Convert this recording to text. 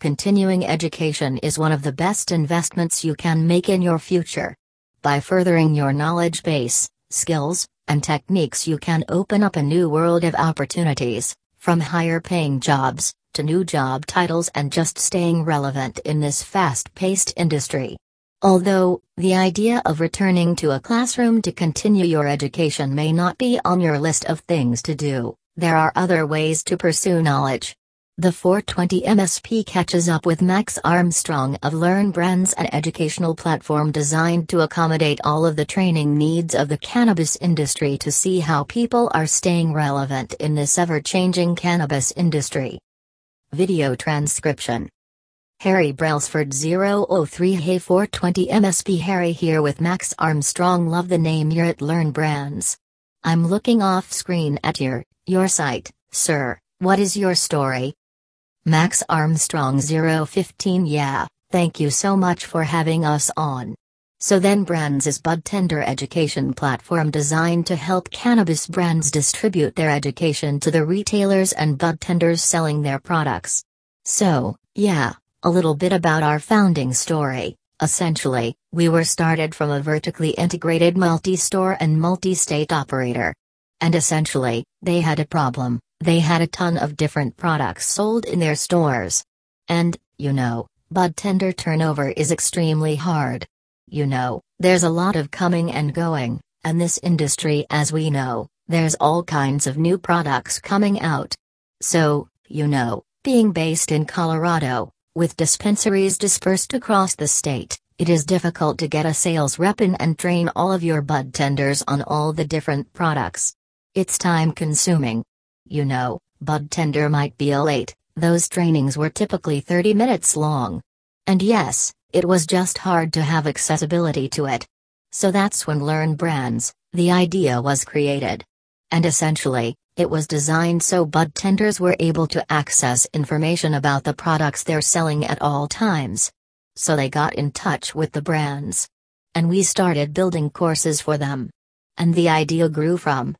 continuing education is one of the best investments you can make in your future. By furthering your knowledge base, skills, and techniques, you can open up a new world of opportunities, from higher paying jobs, to new job titles, and just staying relevant in this fast paced industry. Although, the idea of returning to a classroom to continue your education may not be on your list of things to do, there are other ways to pursue knowledge. The 420 MSP catches up with Max Armstrong of Learn Brands, an educational platform designed to accommodate all of the training needs of the cannabis industry to see how people are staying relevant in this ever changing cannabis industry. Video transcription Harry Brailsford 003 Hey 420 MSP Harry here with Max Armstrong Love the name you're at Learn Brands. I'm looking off screen at your, your site, sir, what is your story? Max Armstrong 015 Yeah, thank you so much for having us on. So Learn Brands is bud tender education platform designed to help cannabis brands distribute their education to the retailers and bud tenders selling their products. So, yeah, a little bit about our founding story. Essentially, we were started from a vertically integrated multi-store and multi-state operator. And essentially, they had a problem. They had a ton of different products sold in their stores. And, you know, bud tender turnover is extremely hard. You know, there's a lot of coming and going, and this industry, as we know, there's all kinds of new products coming out. So, you know, being based in Colorado, with dispensaries dispersed across the state, it is difficult to get a sales rep in and train all of your bud tenders on all the different products. It's time consuming. You know, bud tender might be late, those trainings were typically 30 minutes long. And yes, it was just hard to have accessibility to it. So that's when Learn Brands, the idea was created. And essentially, it was designed so bud tenders were able to access information about the products they're selling at all times. So they got in touch with the brands. And we started building courses for them. And the idea grew from